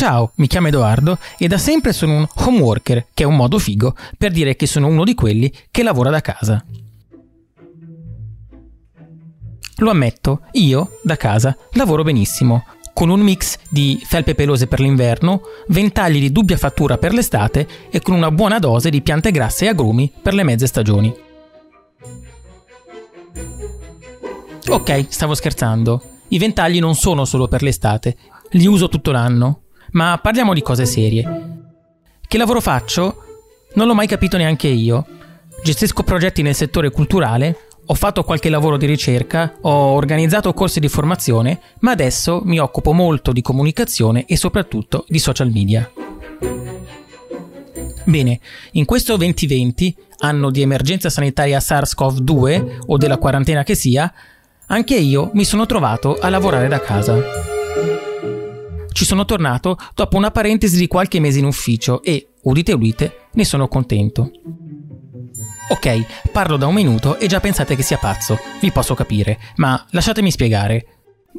Ciao, mi chiamo Edoardo e da sempre sono un homeworker, che è un modo figo per dire che sono uno di quelli che lavora da casa. Lo ammetto, io, da casa, lavoro benissimo, con un mix di felpe pelose per l'inverno, ventagli di dubbia fattura per l'estate e con una buona dose di piante grasse e agrumi per le mezze stagioni. Ok, stavo scherzando. I ventagli non sono solo per l'estate, li uso tutto l'anno. Ma parliamo di cose serie. Che lavoro faccio? Non l'ho mai capito neanche io. Gestisco progetti nel settore culturale, ho fatto qualche lavoro di ricerca, ho organizzato corsi di formazione, ma adesso mi occupo molto di comunicazione e soprattutto di social media. Bene, in questo 2020, anno di emergenza sanitaria SARS-CoV-2 o della quarantena che sia, anche io mi sono trovato a lavorare da casa. Ci sono tornato dopo una parentesi di qualche mese in ufficio e, udite udite, ne sono contento. Ok, parlo da un minuto e già pensate che sia pazzo, vi posso capire, ma lasciatemi spiegare.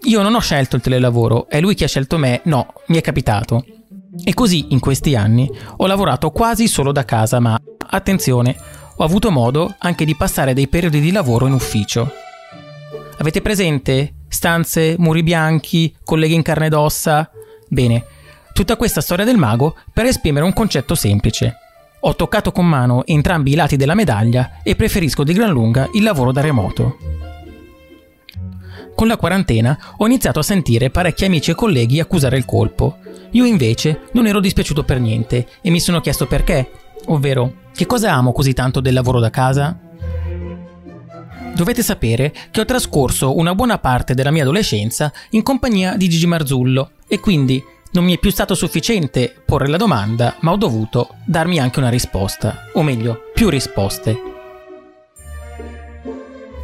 Io non ho scelto il telelavoro, è lui che ha scelto me, no, mi è capitato. E così, in questi anni, ho lavorato quasi solo da casa, ma, attenzione, ho avuto modo anche di passare dei periodi di lavoro in ufficio. Avete presente? Stanze, muri bianchi, colleghi in carne ed ossa? Bene, tutta questa storia del mago per esprimere un concetto semplice. Ho toccato con mano entrambi i lati della medaglia e preferisco di gran lunga il lavoro da remoto. Con la quarantena ho iniziato a sentire parecchi amici e colleghi accusare il colpo. Io invece non ero dispiaciuto per niente e mi sono chiesto perché, ovvero che cosa amo così tanto del lavoro da casa? Dovete sapere che ho trascorso una buona parte della mia adolescenza in compagnia di Gigi Marzullo e quindi non mi è più stato sufficiente porre la domanda, ma ho dovuto darmi anche una risposta, o meglio, più risposte.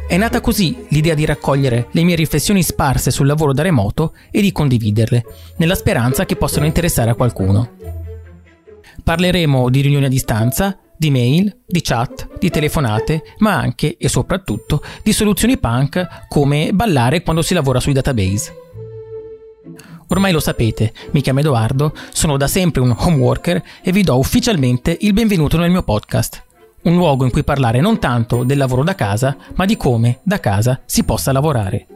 È nata così l'idea di raccogliere le mie riflessioni sparse sul lavoro da remoto e di condividerle, nella speranza che possano interessare a qualcuno. Parleremo di riunioni a distanza, di mail, di chat, di telefonate, ma anche e soprattutto di soluzioni punk come ballare quando si lavora sui database. Ormai lo sapete, mi chiamo Edoardo, sono da sempre un homeworker e vi do ufficialmente il benvenuto nel mio podcast. Un luogo in cui parlare non tanto del lavoro da casa, ma di come da casa si possa lavorare.